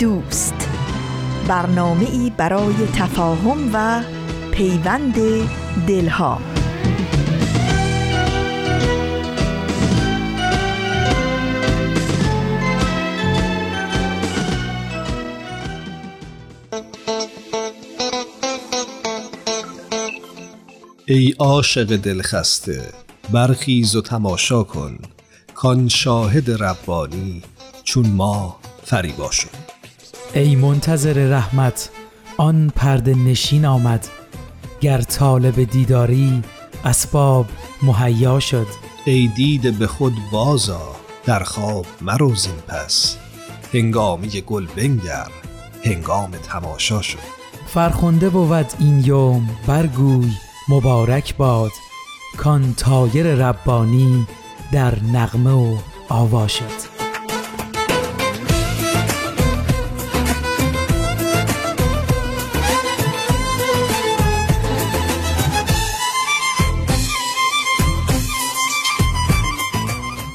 دوست. برنامه ای برای تفاهم و پیوند دلها. ای عاشق دلخسته برخیز و تماشا کن کان شاهد ربانی چون ما فریبا شد. ای منتظر رحمت آن پرده نشین آمد. گر طالب دیداری اسباب مهیا شد. ای دید به خود بازا در خواب مروزین پس. هنگامی گل بنگر هنگام تماشا شد. فرخنده بود این یوم برگوی مبارک باد. کان تایر ربانی در نغمه و آوا شد.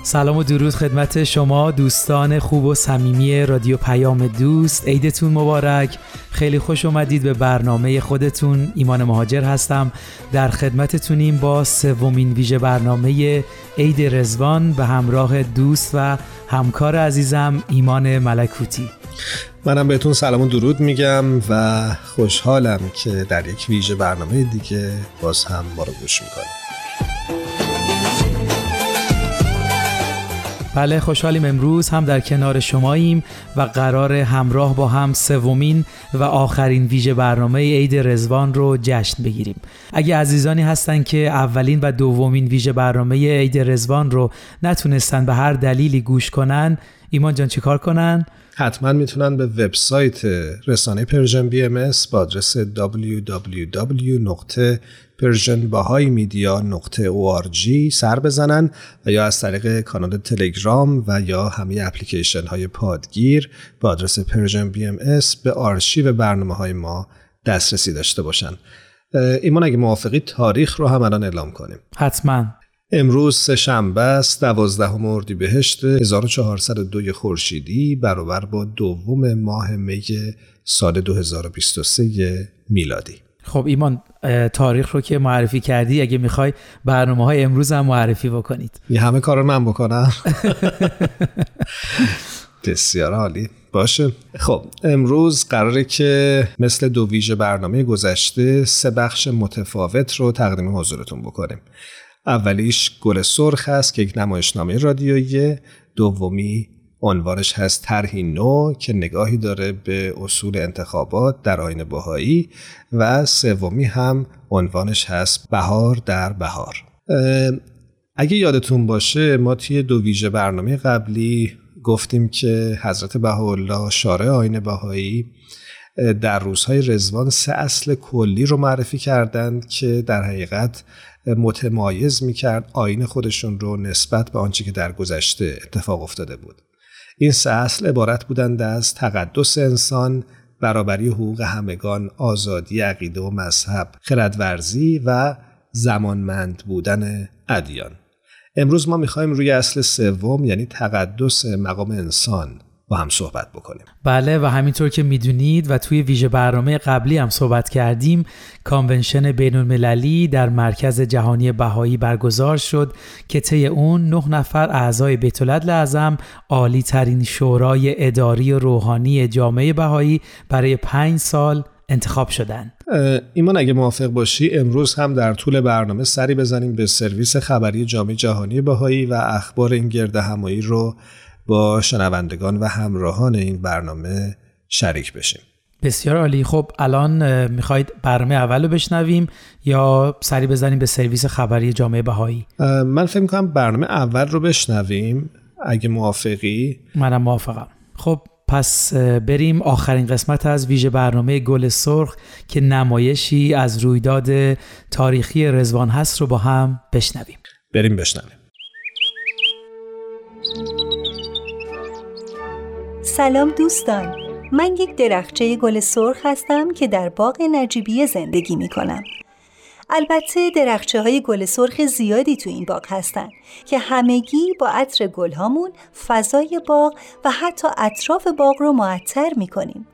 سلام و درود خدمت شما دوستان خوب و صمیمی رادیو پیام دوست. عیدتون مبارک. خیلی خوش اومدید به برنامه خودتون. ایمان مهاجر هستم. در خدمتتونیم با سومین ویژه برنامه عید رزوان به همراه دوست و همکار عزیزم ایمان ملکوتی. منم بهتون سلام و درود میگم و خوشحالم که در یک ویژه برنامه دیگه باز هم ما رو گوش می‌کنیم بله خوشحالیم امروز هم در کنار شماییم و قرار همراه با هم سومین و آخرین ویژه برنامه عید رضوان رو جشن بگیریم اگه عزیزانی هستن که اولین و دومین ویژه برنامه عید رضوان رو نتونستن به هر دلیلی گوش کنن ایمان جان چیکار کنن؟ حتما می‌تونن به وبسایت رسانه Persian BM با آدرس www. Persian Bahai Media نقطه سر بزنن و یا از طریق کانال تلگرام و یا همه اپلیکیشن های پادگیر با آدرس Persian BM به آرشیو برنامه های ما دسترسی داشته باشن. ایمان اگه موافقی تاریخ رو هم الان اعلام کنیم. حتما. امروز سه شنبه است دوازدهم اردیبهشت 1402 خورشیدی برابر با دوم ماه می سال 2023 میلادی. خب ایمان تاریخ رو که معرفی کردی اگه می‌خوای برنامه های امروز هم معرفی بکنید. یه همه کار من بکنم. بسیار عالی. باشه. خب امروز قراره که مثل دو ویژه برنامه گذشته سه بخش متفاوت رو تقدیم حضورتون بکنیم. اولیش گل سرخ هست که یک نمایشنامه رادیویی دومی عنوانش هست طرحی نو که نگاهی داره به اصول انتخابات در آین بهایی و سومی هم عنوانش هست بهار در بهار. اگه یادتون باشه ما توی دو ویژه برنامه قبلی گفتیم که حضرت بهاءالله شارع آین بهایی در روزهای رزوان سه اصل کلی رو معرفی کردند که در حقیقت متمایز می‌کرد آین خودشون رو نسبت به آنچه که در گذشته اتفاق افتاده بود. این سه اصل عبارت بودند از تقدس انسان برابری حقوق همگان آزادی عقیده و مذهب خردورزی و زمانمند بودن ادیان. امروز ما می‌خوایم روی اصل سوم یعنی تقدس مقام انسان با هم صحبت بکنیم. بله و همینطور که می‌دونید و توی ویژه برنامه قبلی هم صحبت کردیم کانونشن بین المللی در مرکز جهانی بهایی برگزار شد که طی اون نه نفر اعضای بیت اعظم عالی ترین شورای اداری و روحانی جامعه بهایی برای پنج سال انتخاب شدن. ایمان اگه موافق باشی امروز هم در طول برنامه سری بزنیم به سرویس خبری جامعه جهانی بهایی و اخبار این گرد همایی رو با شنوندگان و همراهان این برنامه شریک بشیم. بسیار عالی. خب الان می‌خواید برنامه اول رو بشنویم یا سری بزنیم به سرویس خبری جامعه بهایی؟ من فکر می‌کنم برنامه اول رو بشنویم اگه موافقی. منم موافقم. خب پس بریم. آخرین قسمت از ویژه برنامه گل سرخ که نمایشی از رویداد تاریخی رزوان هست رو با هم بشنویم. بریم بشنویم. سلام دوستان من یک درخچه گل سرخ هستم که در باغ نجیبیه زندگی می کنم البته درخچه های گل سرخ زیادی تو این باغ هستن که همگی با عطر گل هامون فضای باغ و حتی اطراف باغ رو معطر می کنیم.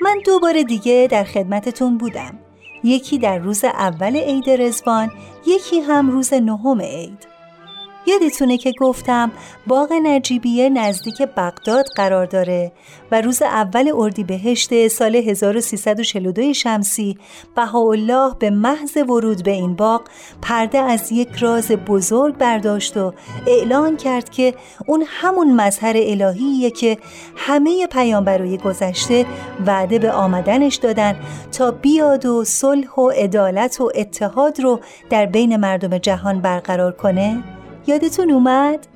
من دو بار دیگه در خدمتتون بودم. یکی در روز اول عید رزوان، یکی هم روز نهم عید. یادتونه که گفتم باغ نجیبیه نزدیک بغداد قرار داره و روز اول اردیبهشت سال 1342 شمسی بهاءالله به محض ورود به این باغ پرده از یک راز بزرگ برداشت و اعلان کرد که اون همون مظهر الهیه که همه پیامبرای گذشته وعده به آمدنش دادن تا بیاد و صلح و عدالت و اتحاد رو در بین مردم جهان برقرار کنه. یادتون اومد؟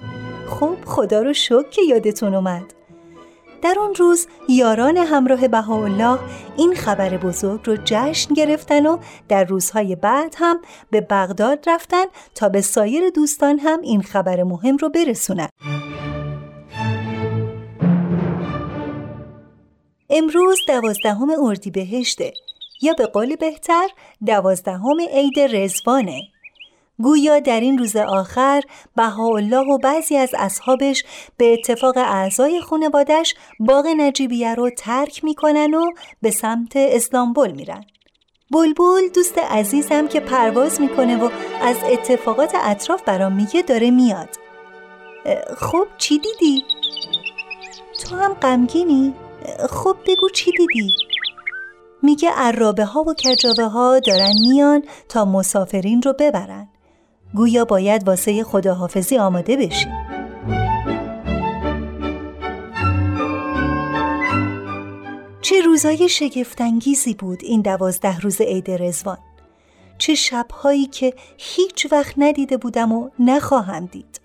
خب خدا رو شکر که یادتون اومد. در اون روز یاران همراه بهاءالله این خبر بزرگ رو جشن گرفتن و در روزهای بعد هم به بغداد رفتن تا به سایر دوستان هم این خبر مهم رو برسونن. امروز دوازدهم اردیبهشته. یا به قول بهتر دوازدهم عید رزوانه. گویا در این روز آخر بهاءالله و بعضی از اصحابش به اتفاق اعضای خانوادش باغ نجیبیه رو ترک می‌کنن و به سمت اسلامبول میرن. بلبل دوست عزیزم که پرواز می‌کنه و از اتفاقات اطراف برام میگه داره میاد. خب چی دیدی؟ تو هم غمگینی؟ خب بگو چی دیدی؟ میگه عرابه ها و کجاوه ها دارن میان تا مسافرین رو ببرن. گویا باید واسه خداحافظی آماده بشی. چه روزای شگفتانگیزی بود این دوازده روز عید رزوان چه شبهایی که هیچ وقت ندیده بودم و نخواهم دید.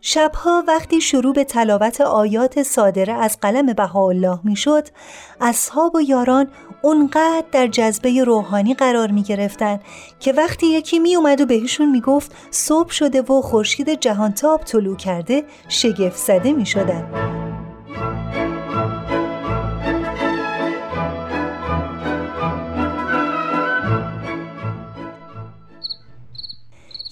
شبها وقتی شروع به تلاوت آیات صادره از قلم بهاءالله می‌شد اصحاب و یاران اونقدر در جذبه روحانی قرار می گرفتن که وقتی یکی می اومد و بهشون می گفت صبح شده و خورشید جهانتاب طلوع کرده شگفت زده می شدن.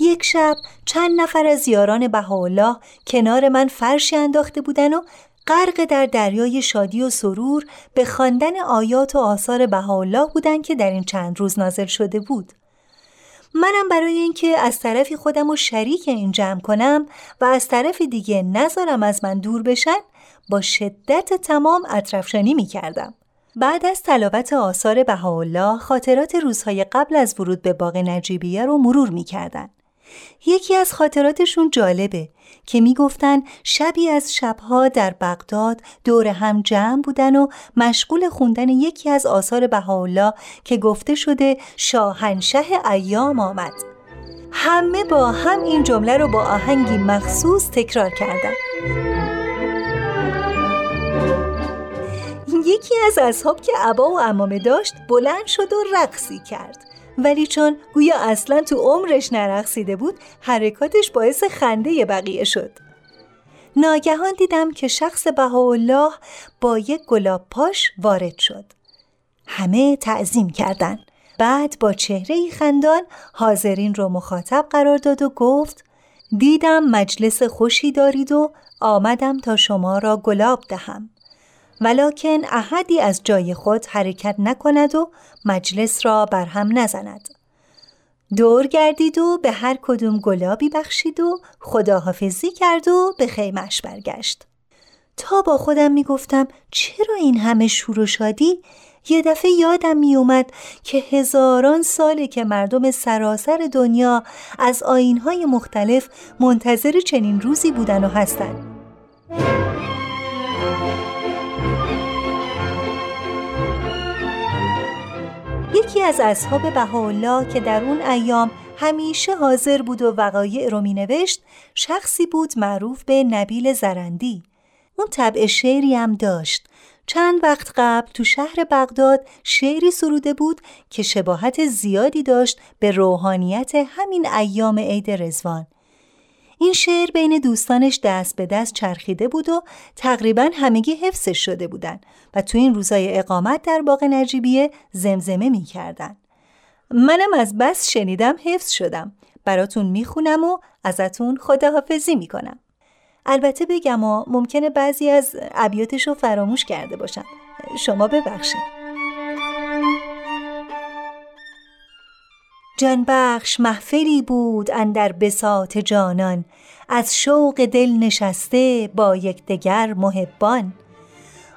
یک شب چند نفر از یاران بهاءالله کنار من فرشی انداخته بودن و غرق در دریای شادی و سرور به خواندن آیات و آثار بهاءالله بودند که در این چند روز نازل شده بود. منم برای اینکه از طرفی خودم و شریک این جمع کنم و از طرف دیگه نذارم از من دور بشن با شدت تمام اطرفشانی می کردم. بعد از تلاوت آثار بهاءالله خاطرات روزهای قبل از ورود به باغ نجیبیه رو مرور می کردن. یکی از خاطراتشون جالبه که می‌گفتن شبی از شبها در بغداد دور هم جمع بودن و مشغول خوندن یکی از آثار بهاءالله که گفته شده شاهنشه ایام آمد. همه با هم این جمله رو با آهنگی مخصوص تکرار کردن. یکی از اصحاب که عبا و امامه داشت بلند شد و رقصی کرد. ولی چون گویا اصلا تو عمرش نرقصیده بود حرکاتش باعث خنده بقیه شد. ناگهان دیدم که شخص بهاءالله با یک گلاب پاش وارد شد. همه تعظیم کردند. بعد با چهره خندان حاضرین رو مخاطب قرار داد و گفت دیدم مجلس خوشی دارید و آمدم تا شما را گلاب دهم. ولکن احدی از جای خود حرکت نکند و مجلس را بر هم نزند. دور گردید و به هر کدوم گلابی بخشید و خداحافظی کرد و به خیمش برگشت. تا با خودم می گفتم چرا این همه شور و شادی یه دفعه یادم می اومد که هزاران ساله که مردم سراسر دنیا از آینهای مختلف منتظر چنین روزی بودن و هستند. یکی از اصحاب بهاءالله که در اون ایام همیشه حاضر بود و وقایع رو می نوشت شخصی بود معروف به نبیل زرندی. اون طبع شعری هم داشت. چند وقت قبل تو شهر بغداد شعری سروده بود که شباهت زیادی داشت به روحانیت همین ایام عید رزوان این شعر بین دوستانش دست به دست چرخیده بود و تقریبا همگی حفظش شده بودن و تو این روزای اقامت در باغ نجیبیه زمزمه می کردن. منم از بس شنیدم حفظ شدم. براتون می‌خونم و ازتون خداحافظی می‌کنم. البته بگم و ممکنه بعضی از ابیاتش رو فراموش کرده باشم شما ببخشید. جانبخش محفلی بود اندر بساط جانان از شوق دل نشسته با یکدیگر محبان.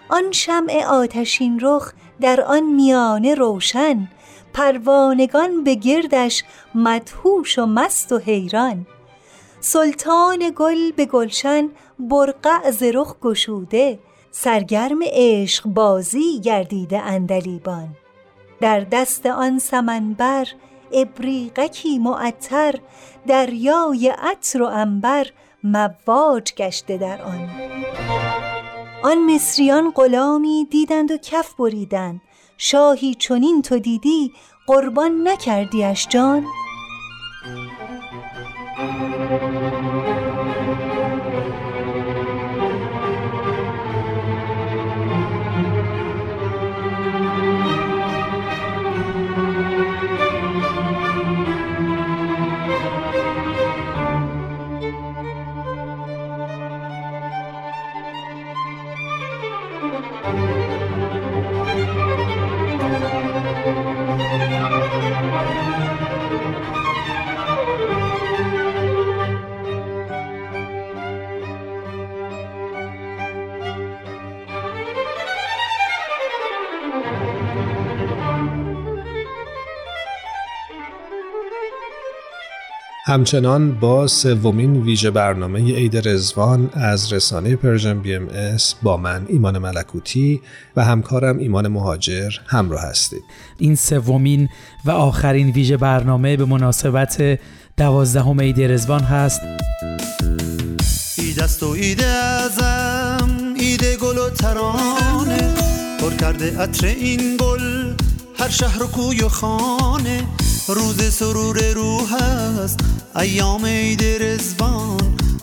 آن شمع آتشین رخ در آن میانه روشن پروانگان به گردش مدهوش و مست و حیران. سلطان گل به گلشن برقع ز رخ گشوده سرگرم عشق بازی گردیده اندلیبان. در دست آن سمنبر ابریقکی معطر دریای عطر و انبر مواج گشته در آن. آن مصریان غلامی دیدند و کف بریدند. شاهی چنین تو دیدی قربان نکردیش جان؟ همچنان با سومین ویژه برنامه عید رضوان از رسانه Persian BMS با من ایمان ملکوتی و همکارم ایمان مهاجر همراه هستید. این سومین و آخرین ویژه برنامه به مناسبت دوازدهم عید رضوان هست. عید است و عید اعظم عید گل و ترانه پر کرده عطر این گل هر شهر و کوی و خانه. روز سرور روح است ایام عید رزوان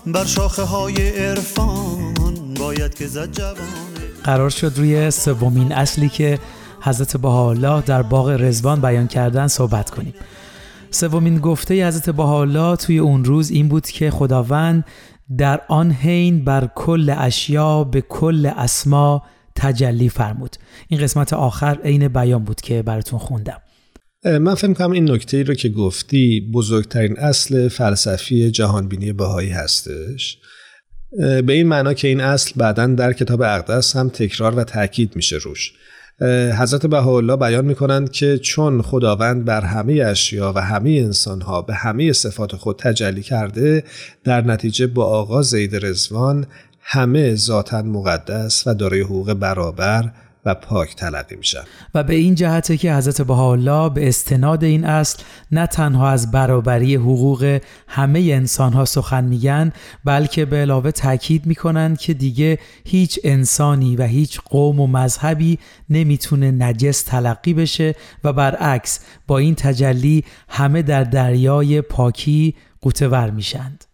بر شاخه های عرفان. باید که زد جوانه قرار شد روی سومین اصلی که حضرت بهاءالله در باغ رزوان بیان کردن صحبت کنیم. سومین گفته حضرت بهاءالله توی اون روز این بود که خداوند در آن حین بر کل اشیا به کل اسما تجلی فرمود. این قسمت آخر عین بیان بود که براتون خوندم. من فکر کنم این نکته ای رو که گفتی بزرگترین اصل فلسفی جهانبینی بهایی هستش. به این معنا که این اصل بعدا در کتاب اقدس هم تکرار و تاکید میشه روش. حضرت بهاءالله بیان می‌کنند که چون خداوند بر همه اشیا و همه انسانها به همه صفات خود تجلی کرده در نتیجه با آغاز عید رزوان همه ذاتا مقدس و دارای حقوق برابر و پاک تلقی میشن و به این جهته که حضرت بهاءالله به استناد این اصل نه تنها از برابری حقوق همه انسان ها سخن میگن بلکه به علاوه تاکید می‌کنند که دیگه هیچ انسانی و هیچ قوم و مذهبی نمی‌تونه نجس تلقی بشه و برعکس با این تجلی همه در دریای پاکی قوتور میشند.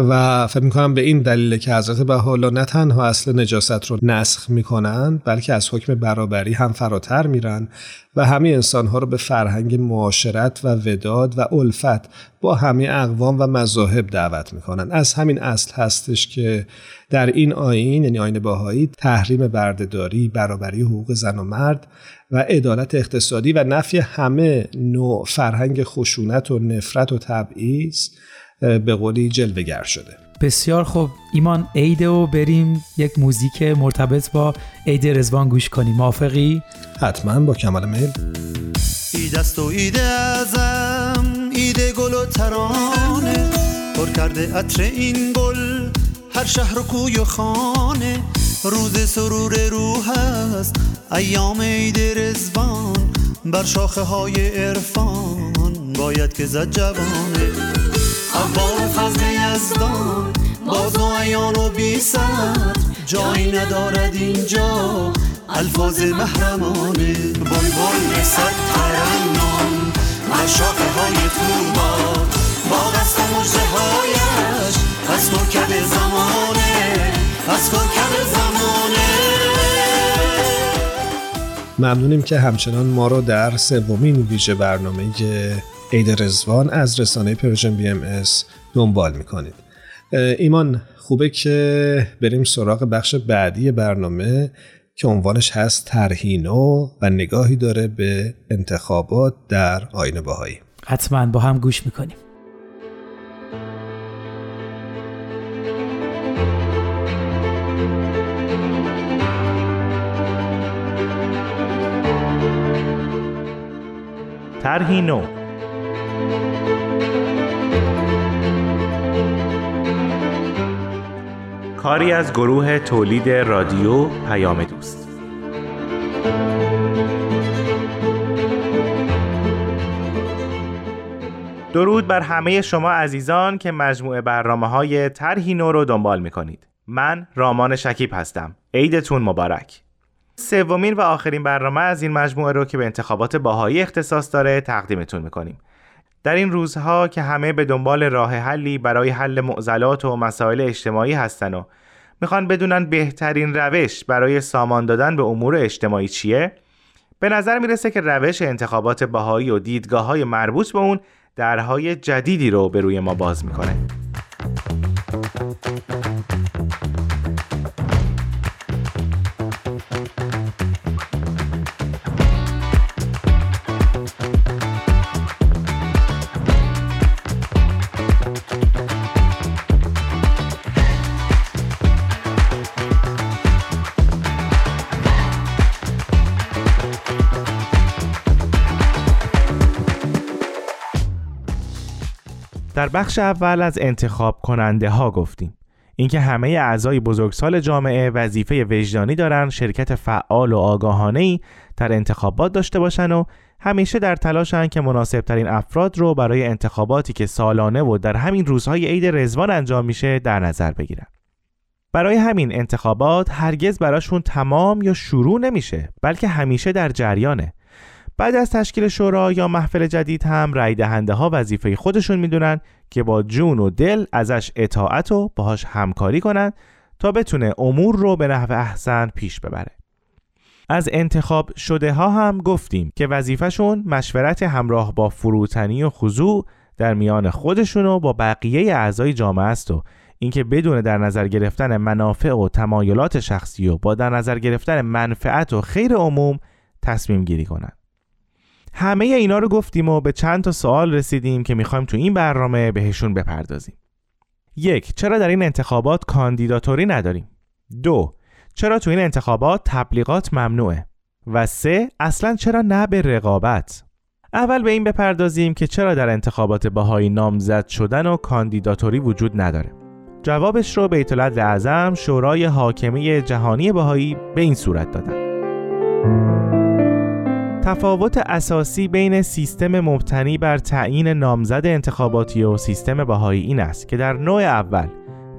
و فکر می‌کنم به این دلیل که حضرت بهاءالله نه تنها اصل نجاست رو نسخ می‌کنن بلکه از حکم برابری هم فراتر میرن و همه انسانها رو به فرهنگ معاشرت و وداد و الفت با همه اقوام و مذاهب دعوت می‌کنن. از همین اصل هستش که در این آین یعنی آین باهایی تحریم بردهداری برابری حقوق زن و مرد و عدالت اقتصادی و نفی همه نوع فرهنگ خشونت و نفرت و تبعیض به قولی جلوگر شده. بسیار خوب. ایمان عید و بریم یک موزیک مرتبط با عید رزوان گوش کنیم. موافقی؟ حتما با کمال میل. است و ایده ازم ایده گل و ترانه. پر کرده عطر این گل هر شهر و کوی و خانه. روز سرور روح است ایام عید رزوان بر شاخه های عرفان باید که زد جوانه. اول فضل یزدان باز و و بی جایی ندارد اینجا. الفاظ محرمانه بای بای صد ترنم. از شاخه های توبا با قصد مجده هایش از کوکب زمانه از کوکب زمانه. ممنونیم که همچنان ما رو در سومین ویژه برنامه عید رضوان از رسانه Persian BMS دنبال می‌کنید. ایمان خوبه که بریم سراغ بخش بعدی برنامه که عنوانش هست طرحی نو و نگاهی داره به انتخابات در آیین بهایی. حتما با هم گوش می‌کنیم. ترهینو کاری از گروه تولید رادیو پیام دوست درود بر همه شما عزیزان که مجموعه برنامه های طرحی نو رو دنبال می کنید. من رامان شکیب هستم. عیدتون مبارک. سومین و آخرین برنامه از این مجموعه رو که به انتخابات باهایی اختصاص داره تقدیمتون می‌کنیم. در این روزها که همه به دنبال راه حلی برای حل معضلات و مسائل اجتماعی هستن و می‌خوان بدونن بهترین روش برای سامان دادن به امور اجتماعی چیه به نظر می‌رسه که روش انتخابات باهایی و دیدگاه های مربوط به اون درهای جدیدی رو به روی ما باز می‌کنه. در بخش اول از انتخاب کننده ها گفتیم اینکه همه اعضای بزرگسال جامعه وظیفه وجدانی دارن شرکت فعال و آگاهانه ای در انتخابات داشته باشن و همیشه در تلاشن که مناسب ترین افراد رو برای انتخاباتی که سالانه و در همین روزهای عید رزوان انجام میشه در نظر بگیرن. برای همین انتخابات هرگز براشون تمام یا شروع نمیشه بلکه همیشه در جریانه بعد از تشکیل شورا یا محفل جدید هم رای دهنده ها وظیفه خودشون می‌دونن که با جون و دل ازش اطاعت و باهاش همکاری کنن تا بتونه امور رو به نحو احسن پیش ببره. از انتخاب شده ها هم گفتیم که وظیفهشون مشورت همراه با فروتنی و خضوع در میان خودشون و با بقیه اعضای جامعه است و اینکه بدون در نظر گرفتن منافع و تمایلات شخصی و با در نظر گرفتن منفعت و خیر عموم تصمیم گیری کنند. همه اینا رو گفتیم و به چند تا سوال رسیدیم که می‌خوایم تو این برنامه بهشون بپردازیم. یک چرا در این انتخابات کاندیداتوری نداریم؟ دو چرا تو این انتخابات تبلیغات ممنوعه؟ و سه اصلا چرا نه به رقابت؟ اول به این بپردازیم که چرا در انتخابات باهایی نامزد شدن و کاندیداتوری وجود نداره. جوابش رو بیت اعظم شورای حاکمی جهانی باهایی به این صورت دادن. تفاوت اساسی بین سیستم مبتنی بر تعیین نامزد انتخاباتی و سیستم بهایی این است که در نوع اول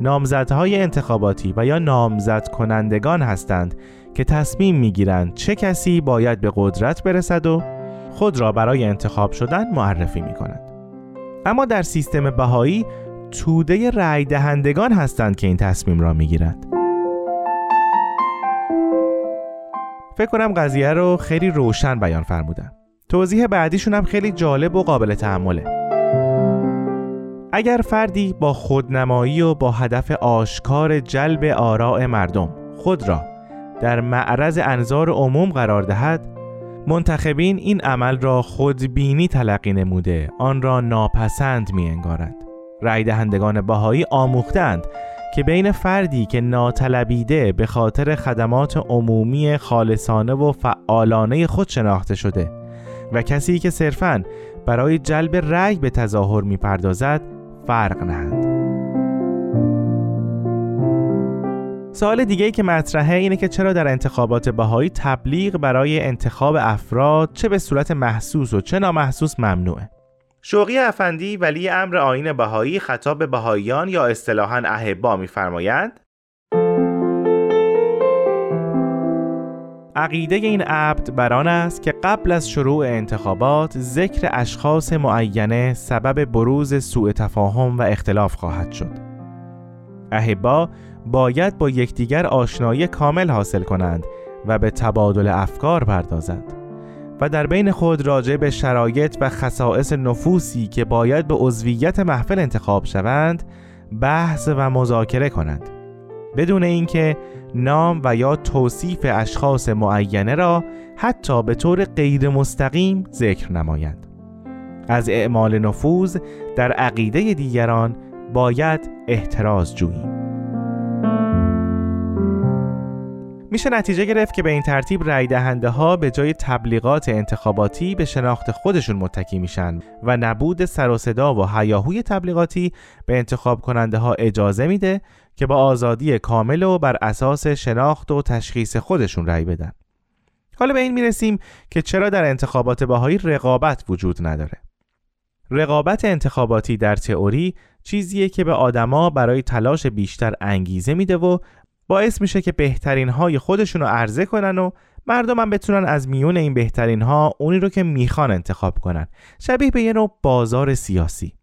نامزدهای انتخاباتی و یا نامزد کنندگان هستند که تصمیم می‌گیرند چه کسی باید به قدرت برسد و خود را برای انتخاب شدن معرفی می کنند. اما در سیستم بهایی توده رأی دهندگان هستند که این تصمیم را می گیرند. فکر کنم قضیه رو خیلی روشن بیان فرمودن. توضیح بعدیشون هم خیلی جالب و قابل تحمله. اگر فردی با خودنمایی و با هدف آشکار جلب آراء مردم خود را در معرض انظار عموم قرار دهد منتخبین این عمل را خودبینی تلقی نموده آن را ناپسند می انگارند رای دهندگان باهایی آموختند که بین فردی که ناطلبیده به خاطر خدمات عمومی خالصانه و فعالانه خود شناخته شده و کسی که صرفاً برای جلب رأی به تظاهر می‌پردازد فرق نهند. سوال دیگه ای که مطرحه اینه که چرا در انتخابات بهایی تبلیغ برای انتخاب افراد چه به صورت محسوس و چه نامحسوس ممنوعه. شوقی افندی ولی امر آین بهایی خطاب به بهاییان یا اصطلاحا احبا میفرمایند عقیده این عبد بر آن است که قبل از شروع انتخابات ذکر اشخاص معینه سبب بروز سوء تفاهم و اختلاف خواهد شد. احبا باید با یکدیگر آشنایی کامل حاصل کنند و به تبادل افکار پردازند و در بین خود راجع به شرایط و خصائص نفوسی که باید به عضویت محفل انتخاب شوند بحث و مذاکره کنند. بدون اینکه نام و یا توصیف اشخاص معینه را حتی به طور غیر مستقیم ذکر نمایند. از اعمال نفوذ در عقیده دیگران باید احتراز جوییم. میشه نتیجه گرفت که به این ترتیب رای دهنده ها به جای تبلیغات انتخاباتی به شناخت خودشون متکی میشن و نبود سر و صدا و هیاهوی تبلیغاتی به انتخاب کننده ها اجازه میده که با آزادی کامل و بر اساس شناخت و تشخیص خودشون رأی بدن. حالا به این می‌رسیم که چرا در انتخابات باهایی رقابت وجود نداره. رقابت انتخاباتی در تئوری چیزیه که به آدما برای تلاش بیشتر انگیزه میده و باعث میشه که بهترین های خودشون رو عرضه کنن و مردم هم بتونن از میون این بهترین ها اونی رو که می‌خوان انتخاب کنن. شبیه به یه نوع بازار سیاسی.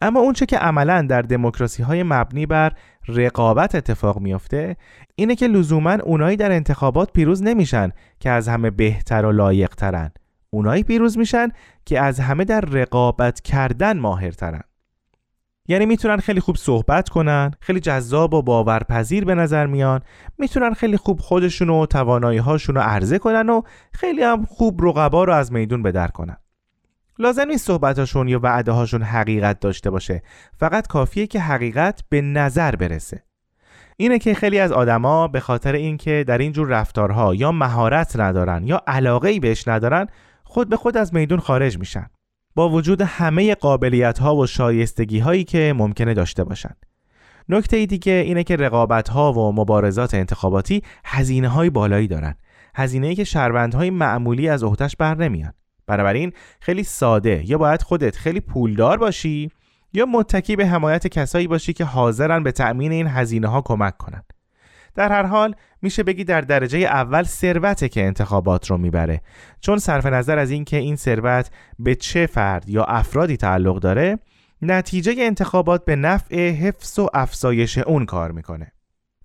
اما اونچه که عملا در دموکراسی های مبنی بر رقابت اتفاق میافته اینه که لزوما اونایی در انتخابات پیروز نمیشن که از همه بهتر و لایق ترن اونایی پیروز میشن که از همه در رقابت کردن ماهرترن. یعنی می‌تونن خیلی خوب صحبت کنن خیلی جذاب و باورپذیر به نظر میان می‌تونن خیلی خوب خودشون و توانایی هاشون رو عرضه کنن و خیلی هم خوب رقبا رو از میدون بدر کنن. لازم نیست صحبتاشون یا وعده هاشون حقیقت داشته باشه فقط کافیه که حقیقت به نظر برسه. اینه که خیلی از آدما به خاطر اینکه در این جور رفتارها یا مهارت ندارن یا علاقه ای بهش ندارن خود به خود از میدون خارج میشن. با وجود همه قابلیت ها و شایستگی هایی که ممکنه داشته باشند. نکته دیگه اینه که رقابت ها و مبارزات انتخاباتی هزینه های بالایی دارن. هزینه که های معمولی از عهدهش بر نمیان. بنابراین خیلی ساده یا باید خودت خیلی پولدار باشی یا متکی به حمایت کسایی باشی که حاضرن به تأمین این هزینه ها کمک کنن. در هر حال میشه بگی در درجه اول ثروته که انتخابات رو می‌بره. چون صرف نظر از اینکه این ثروت به چه فرد یا افرادی تعلق داره نتیجه انتخابات به نفع حفظ و افزایش اون کار می‌کنه.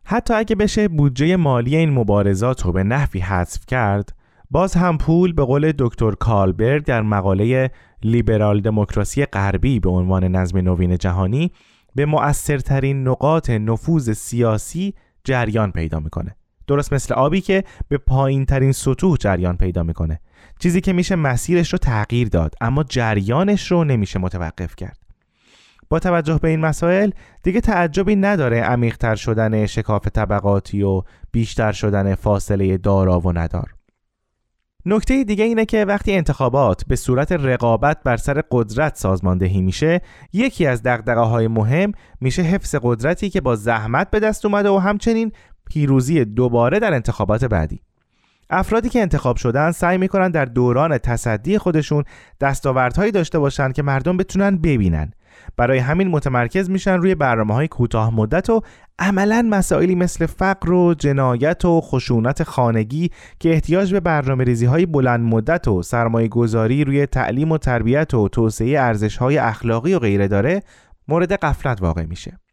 حتی اگه بشه بودجه مالی این مبارزات رو به نحوی حذف کرد باز هم پول به قول دکتر کالبرگ در مقاله لیبرال دموکراسی غربی به عنوان نظم نوین جهانی به مؤثرترین نقاط نفوذ سیاسی جریان پیدا می‌کنه. درست مثل آبی که به پایین ترین سطوح جریان پیدا می‌کنه. چیزی که میشه مسیرش رو تغییر داد اما جریانش رو نمیشه متوقف کرد. با توجه به این مسائل دیگه تعجبی نداره عمیقتر شدن شکاف طبقاتی و بیشتر شدن فاصله دارا و ندار. نکته دیگه اینه که وقتی انتخابات به صورت رقابت بر سر قدرت سازماندهی میشه یکی از دقدقه های مهم میشه حفظ قدرتی که با زحمت به دست اومده و همچنین پیروزی دوباره در انتخابات بعدی. افرادی که انتخاب شدن سعی می‌کنن در دوران تصدی خودشون دستاوردهایی داشته باشن که مردم بتونن ببینن. برای همین متمرکز میشن روی برنامه های کوتاه مدت و عملا مسائلی مثل فقر و جنایت و خشونت خانگی که احتیاج به برنامه ریزی های بلند مدت و سرمایه گذاری روی تعلیم و تربیت و توسعه ارزش های اخلاقی و غیره داره مورد قفلت واقع میشه.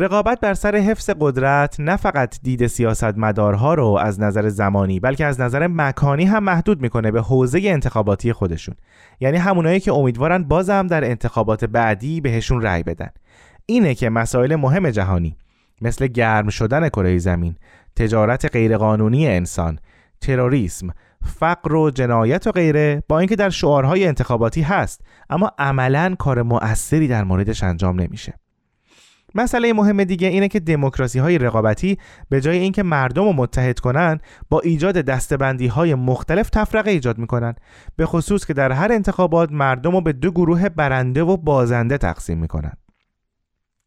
رقابت بر سر حفظ قدرت نه فقط دید سیاستمدارها رو از نظر زمانی بلکه از نظر مکانی هم محدود می‌کنه به حوزه انتخاباتی خودشون. یعنی همونایی که امیدوارن بازم در انتخابات بعدی بهشون رأی بدن. اینه که مسائل مهم جهانی مثل گرم شدن کره زمین تجارت غیرقانونی انسان تروریسم فقر و جنایت و غیره با اینکه در شعارهای انتخاباتی هست اما عملا کار مؤثری در موردش انجام نمیشه. مسئله مهم دیگه اینه که دموکراسی های رقابتی به جای اینکه مردم رو متحد کنن با ایجاد دستبندی های مختلف تفرقه ایجاد می‌کنن. به خصوص که در هر انتخابات مردم رو به دو گروه برنده و بازنده تقسیم می‌کنن.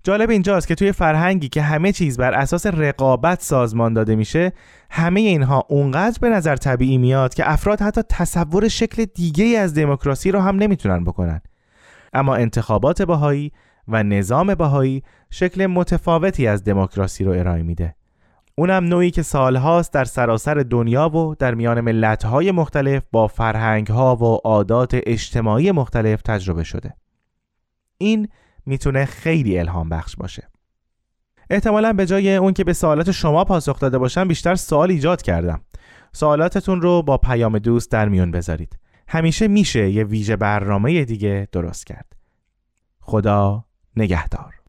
جالب اینجاست که توی فرهنگی که همه چیز بر اساس رقابت سازمان داده میشه همه اینها اونقدر به نظر طبیعی میاد که افراد حتی تصور شکل دیگه از دموکراسی رو هم نمی‌تونن بکنن. اما انتخابات بهایی و نظام بهایی شکل متفاوتی از دموکراسی رو ارائه میده. اونم نوعی که سالهاست در سراسر دنیا و در میان ملتهای مختلف با فرهنگها و عادات اجتماعی مختلف تجربه شده. این می‌تونه خیلی الهام بخش باشه. احتمالا به جای اون که به سوالات شما پاسخ داده باشم بیشتر سوال ایجاد کردم. سوالاتتون رو با پیام دوست در میون بذارید. همیشه میشه یه ویژه برنامه دیگه درست کرد. خدا نگهدار.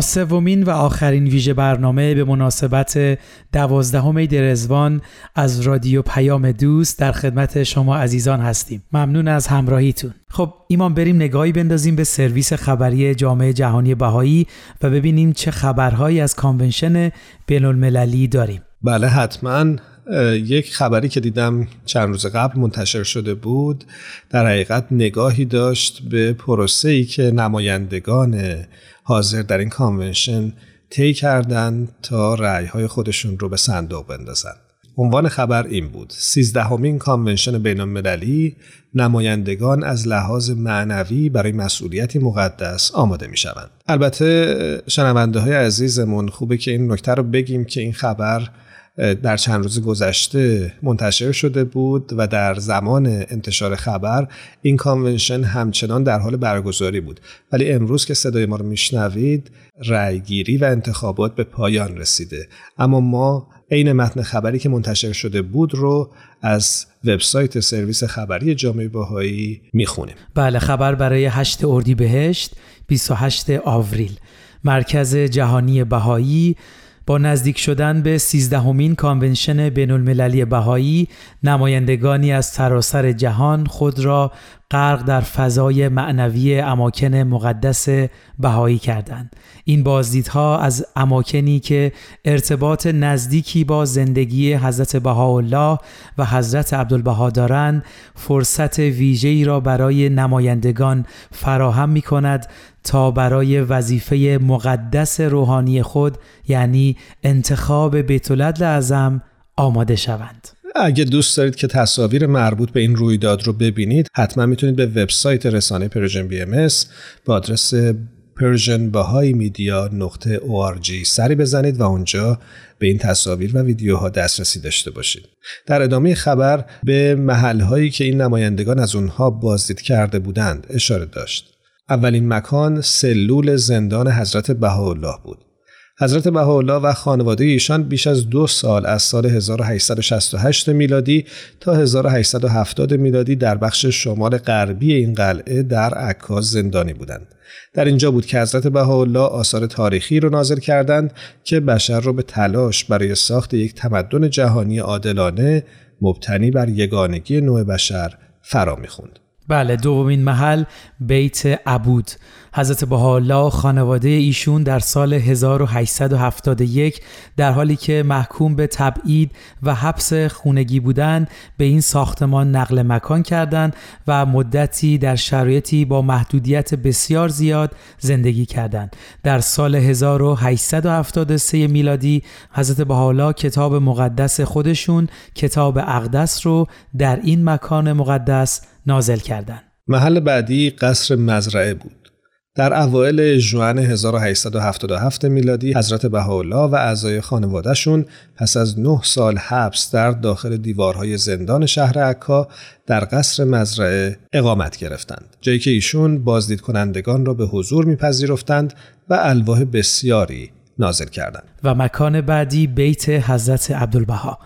سومین و آخرین ویژه برنامه به مناسبت دوازدهم عید رزوان از رادیو پیام دوست در خدمت شما عزیزان هستیم. ممنون از همراهیتون. خب ایمان بریم نگاهی بندازیم به سرویس خبری جامعه جهانی بهایی و ببینیم چه خبرهایی از کانونشن بین المللی داریم. بله حتما. یک خبری که دیدم چند روز قبل منتشر شده بود در حقیقت نگاهی داشت به پروسه ای که نمایندگان حاضر در این کانونشن طی کردند تا رأی های خودشون رو به صندوق بندازن. عنوان خبر این بود سیزدهمین کانونشن بین المللی نمایندگان از لحاظ معنوی برای مسئولیتی مقدس آماده می شوند. البته شنونده های عزیزمون خوبه که این نکته رو بگیم که این خبر در چند روز گذشته منتشر شده بود و در زمان انتشار خبر این کانونشن همچنان در حال برگزاری بود. ولی امروز که صدای ما رو میشنوید رأیگیری و انتخابات به پایان رسیده. اما ما عین متن خبری که منتشر شده بود رو از وبسایت سرویس خبری جامعه باهایی می‌خونیم. بله خبر برای 8 اردیبهشت 28 آوریل. مرکز جهانی بهایی با نزدیک شدن به سیزدهمین کانونشن بین المللی بهایی نمایندگانی از سراسر جهان خود را غرق در فضای معنوی اماکن مقدس بهایی کردند. این بازدیدها از اماکنی که ارتباط نزدیکی با زندگی حضرت بهاءالله و حضرت عبدالبها دارند فرصت ویژه‌ای را برای نمایندگان فراهم می کند تا برای وظیفه مقدس روحانی خود یعنی انتخاب بیت اعظم آماده شوند. اگه دوست دارید که تصاویر مربوط به این رویداد رو ببینید حتما می‌تونید به وبسایت رسانه Persian BM با آدرس Persian Bahai Media نقطه ORG سری بزنید و اونجا به این تصاویر و ویدیوها دسترسی داشته باشید. در ادامه خبر به محلهایی که این نمایندگان از اونها بازدید کرده بودند اشاره داشت. اولین مکان سلول زندان حضرت بهاءالله بود. حضرت بهاءالله و خانواده ایشان بیش از دو سال از سال 1868 میلادی تا 1870 میلادی در بخش شمال غربی این قلعه در عکاز زندانی بودند. در اینجا بود که حضرت بهاءالله آثار تاریخی را نازل کردند که بشر را به تلاش برای ساخت یک تمدن جهانی عادلانه مبتنی بر یگانگی نوع بشر فرا می‌خوند. بله دومین محل بیت عبود حضرت بهاءالله خانواده ایشون در سال 1871 در حالی که محکوم به تبعید و حبس خونگی بودند به این ساختمان نقل مکان کردند و مدتی در شرایطی با محدودیت بسیار زیاد زندگی کردند. در سال 1873 میلادی حضرت بهاءالله کتاب مقدس خودشون کتاب اقدس رو در این مکان مقدس نازل کردند. محل بعدی قصر مزرعه بود. در اوایل ژوئن 1877 میلادی حضرت بهاءالله و اعضای خانوادهشون پس از نه سال حبس در داخل دیوارهای زندان شهر عکا در قصر مزرعه اقامت گرفتند جایی که ایشون بازدید کنندگان را به حضور میپذیرفتند و الواح بسیاری نازل کردند و مکان بعدی بیت حضرت عبدالبها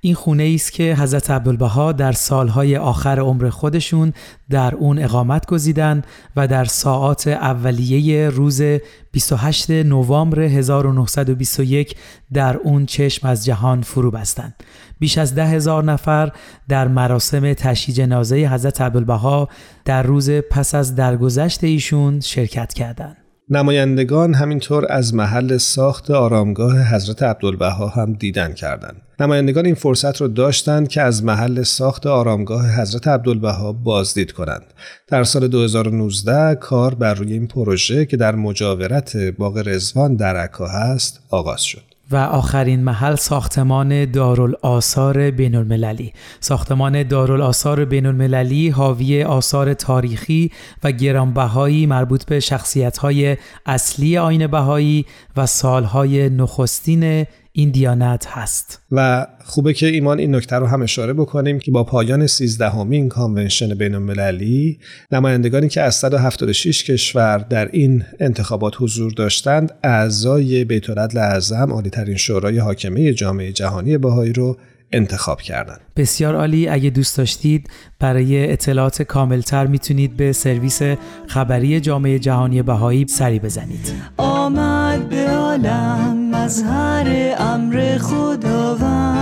این خونه است که حضرت عبدالبها در سالهای آخر عمر خودشون در اون اقامت گزیدند و در ساعات اولیه روز 28 نوامبر 1921 در اون چشم از جهان فرو بستند. بیش از ده هزار نفر در مراسم تشییع جنازه حضرت عبدالبها در روز پس از درگذشت ایشون شرکت کردند. نمایندگان همینطور از محل ساخت آرامگاه حضرت عبدالبها هم دیدن کردند. نمایندگان این فرصت را داشتند که از محل ساخت آرامگاه حضرت عبدالبها بازدید کنند. در سال 2019 کار بر روی این پروژه که در مجاورت باغ رزوان در عکا است آغاز شد. و آخرین محل ساختمان دارالآثار بین المللی ساختمان دارالآثار بین المللی حاوی آثار تاریخی و گرانبهایی مربوط به شخصیت‌های اصلی آین بهایی و سالهای نخستین این دیانت هست. و خوبه که ایمان این نکته رو هم اشاره بکنیم که با پایان 13 همین کانونشن بین المللی نمایندگانی که از 176 کشور در این انتخابات حضور داشتند اعضای بیت العدل اعظم عالی ترین شورای حاکمه جامعه جهانی بهایی رو انتخاب کردن بسیار عالی. اگه دوست داشتید برای اطلاعات کاملتر می‌تونید به سرویس خبری جامعه جهانی بهایی سری بزنید. آمد به عالم مظهر خداوندی.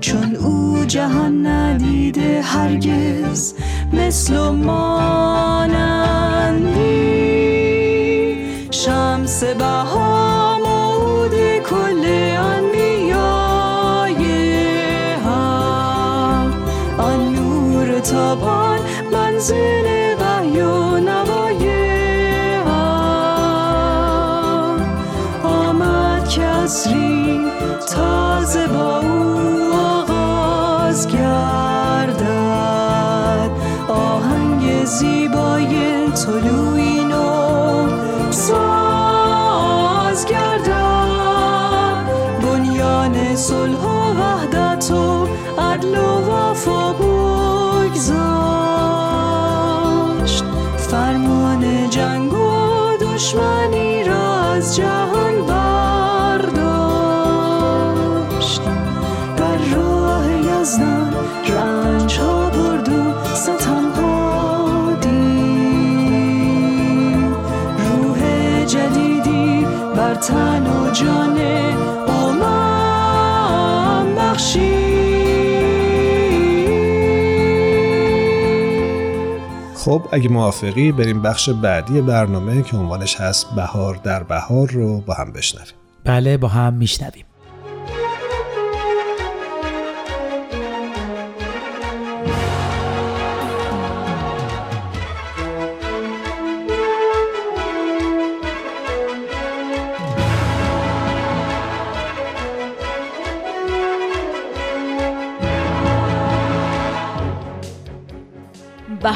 چون او جهان ندیده هرگز مثل و مانندی. شمس بهار منزل خب اگه موافقی بریم بخش بعدی برنامه که عنوانش هست بهار در بهار رو با هم بشنویم. بله با هم میشنویم.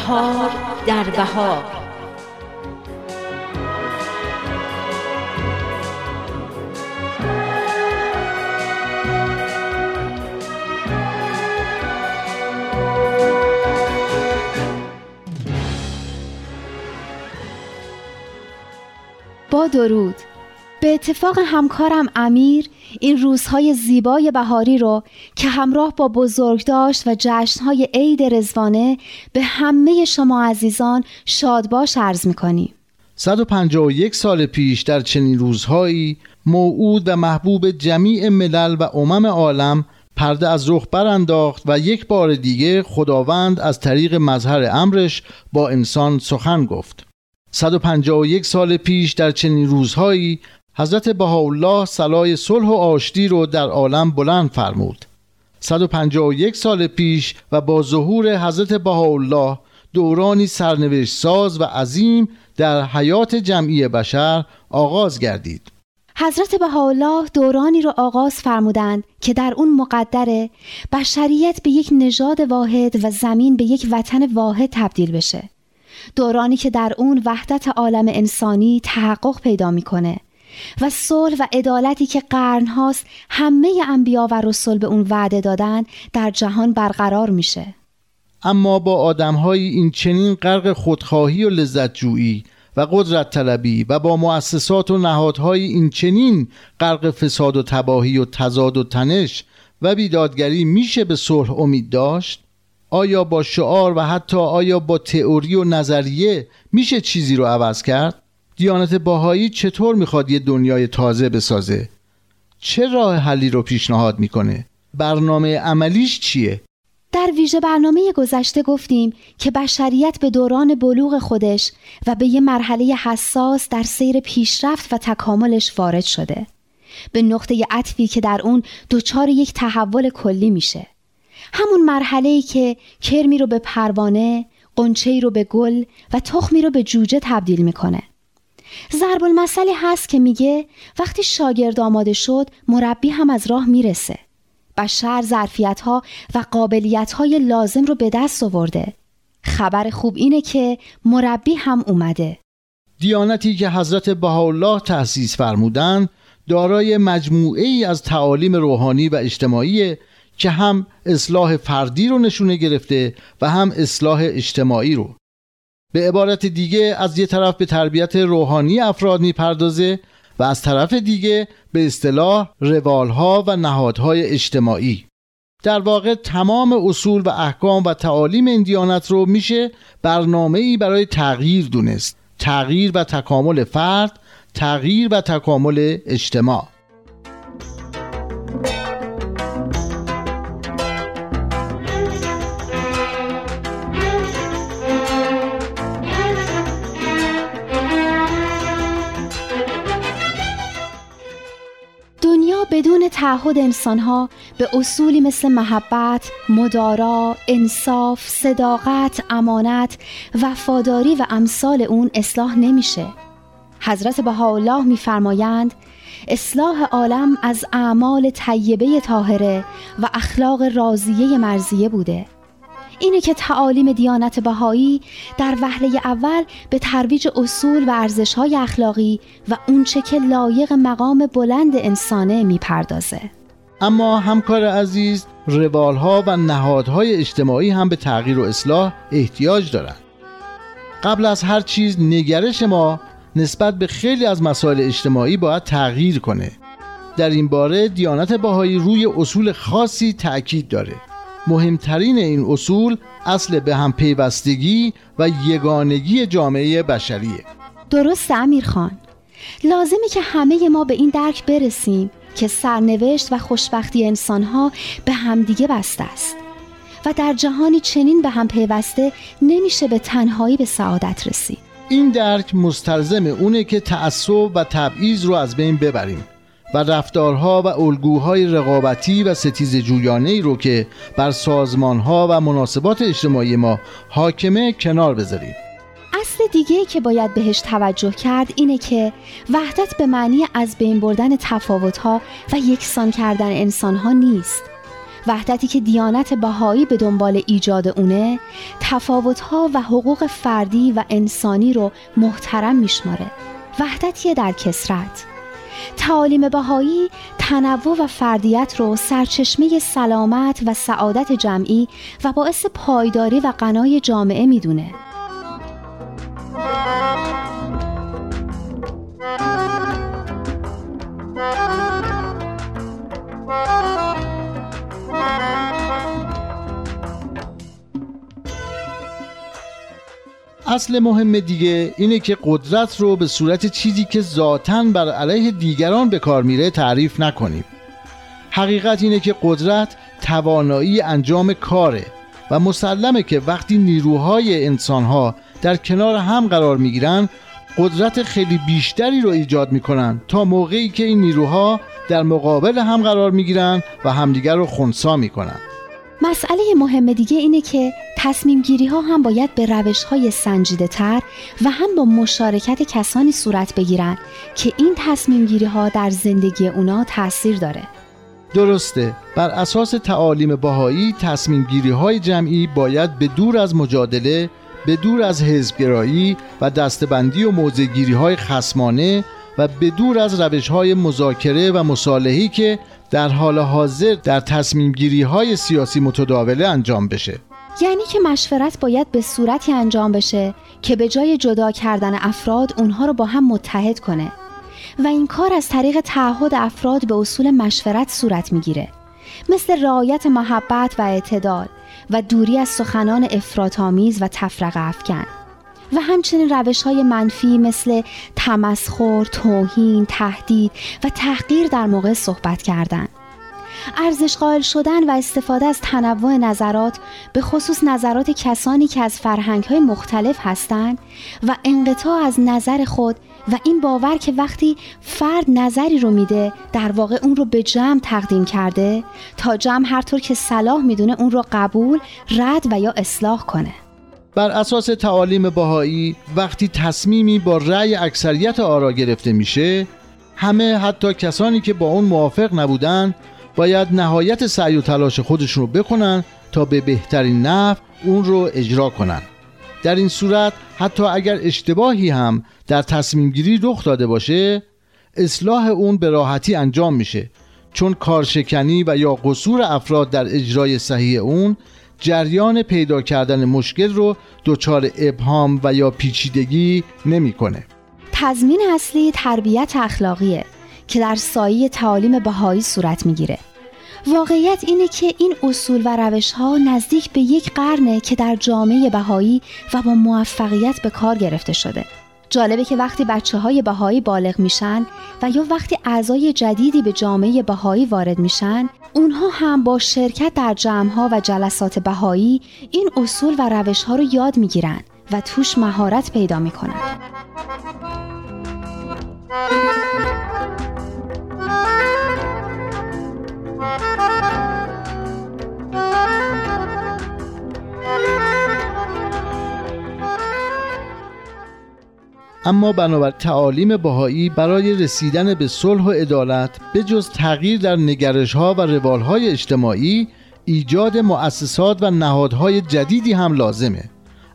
بهار در بهار. با درود. به اتفاق همکارم امیر این روزهای زیبای بهاری رو که همراه با بزرگداشت و جشنهای عید رزوانه به همه شما عزیزان شادباش عرض می‌کنیم. 151 سال پیش در چنین روزهایی موعود و محبوب جمیع ملل و امم عالم پرده از رخ برانداخت و یک بار دیگه خداوند از طریق مظهر امرش با انسان سخن گفت. 151 سال پیش در چنین روزهایی حضرت بهاءالله سلای صلح و آشتی رو در عالم بلند فرمود. 151 سال پیش و با ظهور حضرت بهاءالله دورانی سرنوشت ساز و عظیم در حیات جمعی بشر آغاز گردید. حضرت بهاءالله دورانی را آغاز فرمودند که در اون مقدره بشریت به یک نژاد واحد و زمین به یک وطن واحد تبدیل بشه. دورانی که در اون وحدت عالم انسانی تحقق پیدا می‌کنه. و صلح و عدالتی که قرنهاست همه انبیا و رسول به اون وعده دادن در جهان برقرار میشه اما با آدمهای این چنین غرق خودخواهی و لذت جویی و قدرت طلبی و با مؤسسات و نهادهای این چنین غرق فساد و تباهی و تزاد و تنش و بیدادگری میشه به صلح امید داشت؟ آیا با شعار و حتی آیا با تئوری و نظریه میشه چیزی رو عوض کرد؟ دیانت باهایی چطور می‌خواد یه دنیای تازه بسازه؟ چه راه حلی رو پیشنهاد می‌کنه؟ برنامه عملیش چیه؟ در ویژه برنامه گذشته گفتیم که بشریت به دوران بلوغ خودش و به یه مرحله حساس در سیر پیشرفت و تکاملش وارد شده. به نقطه عطفی که در اون دچار یک تحول کلی میشه. همون مرحله ای که کرمی رو به پروانه، قنچه رو به گل و تخمی رو به جوجه تبدیل می‌کنه. ضرب المثلی هست که میگه وقتی شاگرد آماده شد مربی هم از راه می‌رسه. بشر ظرفیت ها و قابلیت های لازم رو به دست آورده. خبر خوب اینه که مربی هم اومده. دیانتی که حضرت بهاءالله تأسیس فرمودند دارای مجموعه ای از تعالیم روحانی و اجتماعی که هم اصلاح فردی رو نشونه گرفته و هم اصلاح اجتماعی رو به عبارت دیگه از یه طرف به تربیت روحانی افراد می‌پردازه و از طرف دیگه به اصطلاح روالها و نهادهای اجتماعی. در واقع تمام اصول و احکام و تعالیم این دیانت رو میشه برنامه ای برای تغییر دونست. تغییر و تکامل فرد تغییر و تکامل اجتماع. بدون تعهد انسانها به اصولی مثل محبت، مدارا، انصاف، صداقت، امانت، وفاداری و امثال اون اصلاح نمیشه. حضرت بهاءالله میفرمایند اصلاح عالم از اعمال طیبه طاهره و اخلاق راضیه مرزیه بوده اینه که تعالیم دیانت بهایی در وهله اول به ترویج اصول و ارزشهای اخلاقی و اونچه که لایق مقام بلند انسانه می‌پردازه. اما همکار عزیز روالها و نهادهای اجتماعی هم به تغییر و اصلاح احتیاج دارند. قبل از هر چیز نگرش ما نسبت به خیلی از مسائل اجتماعی باید تغییر کنه. در این باره دیانت باهایی روی اصول خاصی تأکید داره. مهمترین این اصول اصل به هم پیوستگی و یگانگی جامعه بشریه. درست امیر خان. لازمه که همه ما به این درک برسیم که سرنوشت و خوشبختی انسانها به همدیگه بسته است و در جهانی چنین به هم پیوسته نمیشه به تنهایی به سعادت رسید. این درک مستلزم اونه که تعصب و تبعیض رو از بین ببریم. و رفتارها و الگوهای رقابتی و ستیز جویانه ای رو که بر سازمانها و مناسبات اجتماعی ما حاکمه کنار بذاریم. اصل دیگه که باید بهش توجه کرد اینه که وحدت به معنی از بین بردن تفاوتها و یکسان کردن انسانها نیست. وحدتی که دیانت بهایی به دنبال ایجاد اونه تفاوتها و حقوق فردی و انسانی رو محترم میشماره. وحدتی در کسرت تعالیم بهایی تنوع و فردیت رو سرچشمه سلامت و سعادت جمعی و باعث پایداری و غنای جامعه می‌دونه. اصل مهم دیگه اینه که قدرت رو به صورت چیزی که ذاتا بر علیه دیگران به کار میره تعریف نکنیم. حقیقت اینه که قدرت توانایی انجام کاره و مسلمه که وقتی نیروهای انسانها در کنار هم قرار می‌گیرن قدرت خیلی بیشتری رو ایجاد می‌کنن تا موقعی که این نیروها در مقابل هم قرار می‌گیرن و همدیگر رو خونسا می‌کنن. مسئله مهم دیگه اینه که تصمیم گیری ها هم باید به روش های سنجیده تر و هم با مشارکت کسانی صورت بگیرن که این تصمیم گیری ها در زندگی اونا تاثیر داره. درسته. بر اساس تعالیم باهایی تصمیم گیری های جمعی باید به دور از مجادله به دور از حزبگرایی و دستبندی و موزگیری های خسمانه و به دور از روش های مذاکره و مصالحی که در حال حاضر در تصمیم گیری های سیاسی متداوله انجام بشه. یعنی که مشورت باید به صورتی انجام بشه که به جای جدا کردن افراد اونها رو با هم متحد کنه. و این کار از طریق تعهد افراد به اصول مشورت صورت می‌گیره. مثل رعایت محبت و اعتدال و دوری از سخنان افراطآمیز و تفرقه افکن. و همچنین روش های منفی مثل تمسخر، توهین، تهدید و تحقیر در موقع صحبت کردن. ارزش قائل شدن و استفاده از تنوع نظرات به خصوص نظرات کسانی که از فرهنگ های مختلف هستند و انقطاع از نظر خود و این باور که وقتی فرد نظری رو میده در واقع اون رو به جمع تقدیم کرده تا جمع هر طور که صلاح می‌دونه اون رو قبول، رد و یا اصلاح کنه. بر اساس تعالیم باهایی وقتی تصمیمی با رأی اکثریت آرا گرفته میشه همه حتی کسانی که با اون موافق نبودن باید نهایت سعی و تلاش خودشون رو بکنن تا به بهترین نحو اون رو اجرا کنن. در این صورت حتی اگر اشتباهی هم در تصمیم گیری رخ داده باشه اصلاح اون به راحتی انجام میشه. چون کارشکنی و یا قصور افراد در اجرای صحیح اون جریان پیدا کردن مشکل رو دچار ابهام و یا پیچیدگی نمی‌کنه. تضمین اصلی تربیت اخلاقیه. که در سایه تعالیم بهایی صورت می‌گیره. واقعیت اینه که این اصول و روش ها نزدیک به یک قرنه که در جامعه بهایی و با موفقیت به کار گرفته شده. جالبه که وقتی بچه های بهایی بالغ میشن و یا وقتی اعضای جدیدی به جامعه بهایی وارد میشن اونها هم با شرکت در جمعها و جلسات بهایی این اصول و روش ها رو یاد می‌گیرن و توش مهارت پیدا می‌کنن اما بنابر تعالیم بهایی برای رسیدن به صلح و عدالت به جز تغییر در نگرش ها و روال های اجتماعی ایجاد مؤسسات و نهادهای جدیدی هم لازمه.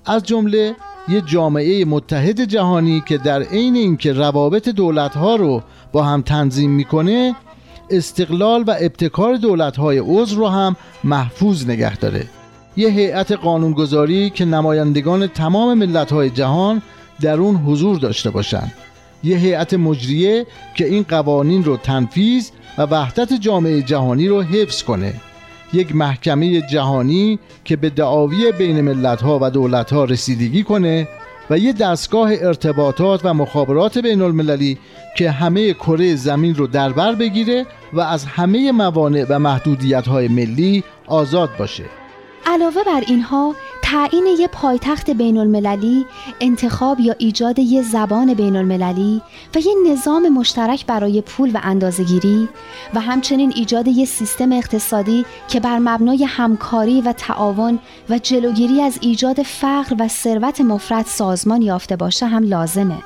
از جمله یک جامعه متحد جهانی که در عین اینکه روابط دولت ها رو با هم تنظیم می‌کنه استقلال و ابتکار دولت های عضو رو هم محفوظ نگه داره. یه هیئت قانونگذاری که نمایندگان تمام ملت های جهان در اون حضور داشته باشند یه هیئت مجریه که این قوانین رو تنفیذ و وحدت جامعه جهانی رو حفظ کنه. یک محکمه جهانی که به دعاوی بین ملت ها و دولت ها رسیدگی کنه و یه دستگاه ارتباطات و مخابرات بین المللی که همه کره زمین رو در بر بگیره و از همه موانع و محدودیت های ملی آزاد باشه. علاوه بر اینها تعیین یه پایتخت بین المللی، انتخاب یا ایجاد یه زبان بین المللی و یه نظام مشترک برای پول و اندازگیری و همچنین ایجاد یه سیستم اقتصادی که بر مبنای همکاری و تعاون و جلوگیری از ایجاد فقر و ثروت مفرد سازمان یافته باشه هم لازمه.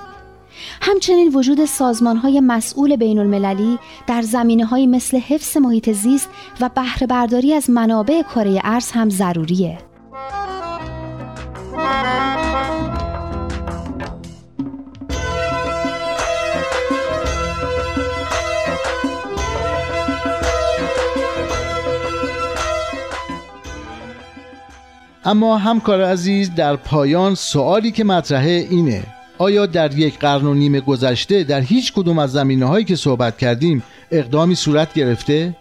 همچنین وجود سازمان های مسئول بین المللی در زمینه های مثل حفظ محیط زیست و بهره برداری از منابع کره ارز هم ضروریه. اما همکار عزیز در پایان سوالی که مطرحه اینه آیا در یک قرن و نیم گذشته در هیچ کدوم از زمینه هایی که صحبت کردیم اقدامی صورت گرفته؟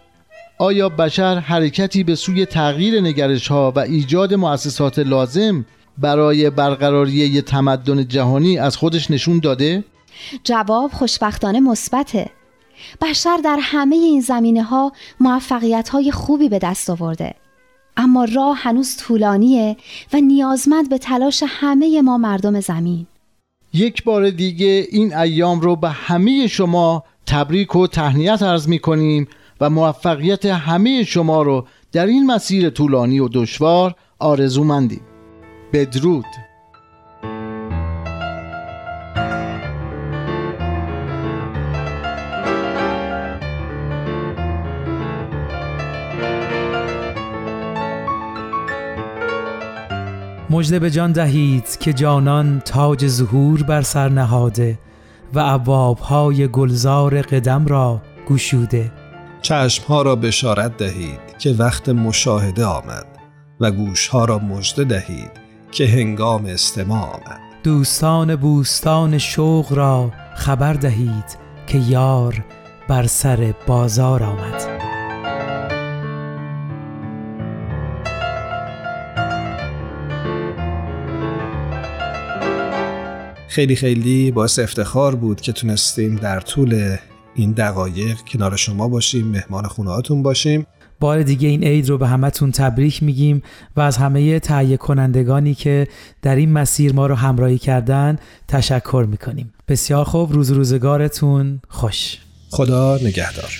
آیا بشر حرکتی به سوی تغییر نگرش ها و ایجاد مؤسسات لازم برای برقراری یه تمدن جهانی از خودش نشون داده؟ جواب خوشبختانه مثبته. بشر در همه این زمینه ها موفقیت های خوبی به دست آورده. اما راه هنوز طولانیه و نیازمند به تلاش همه ما مردم زمین. یک بار دیگه این ایام رو به همه شما تبریک و تهنیت عرض می کنیم و موفقیت همه شما رو در این مسیر طولانی و دشوار آرزومندیم بدرود. مژده به جان دهید که جانان تاج ظهور بر سر نهاده و ابوابهای گلزار قدم را گشوده. چشمها را بشارت دهید که وقت مشاهده آمد و گوشها را مژده دهید. که هنگام استماع آمد. دوستان بوستان شوق را خبر دهید که یار بر سر بازار آمد. خیلی خیلی باعث افتخار بود که تونستیم در طول این دقایق کنار شما باشیم مهمان خونهاتون باشیم. بار دیگه این عید رو به همتون تبریک میگیم و از همه تهیه کنندگانی که در این مسیر ما رو همراهی کردن تشکر می‌کنیم. بسیار خوب روز روزگارتون خوش. خدا نگهدار.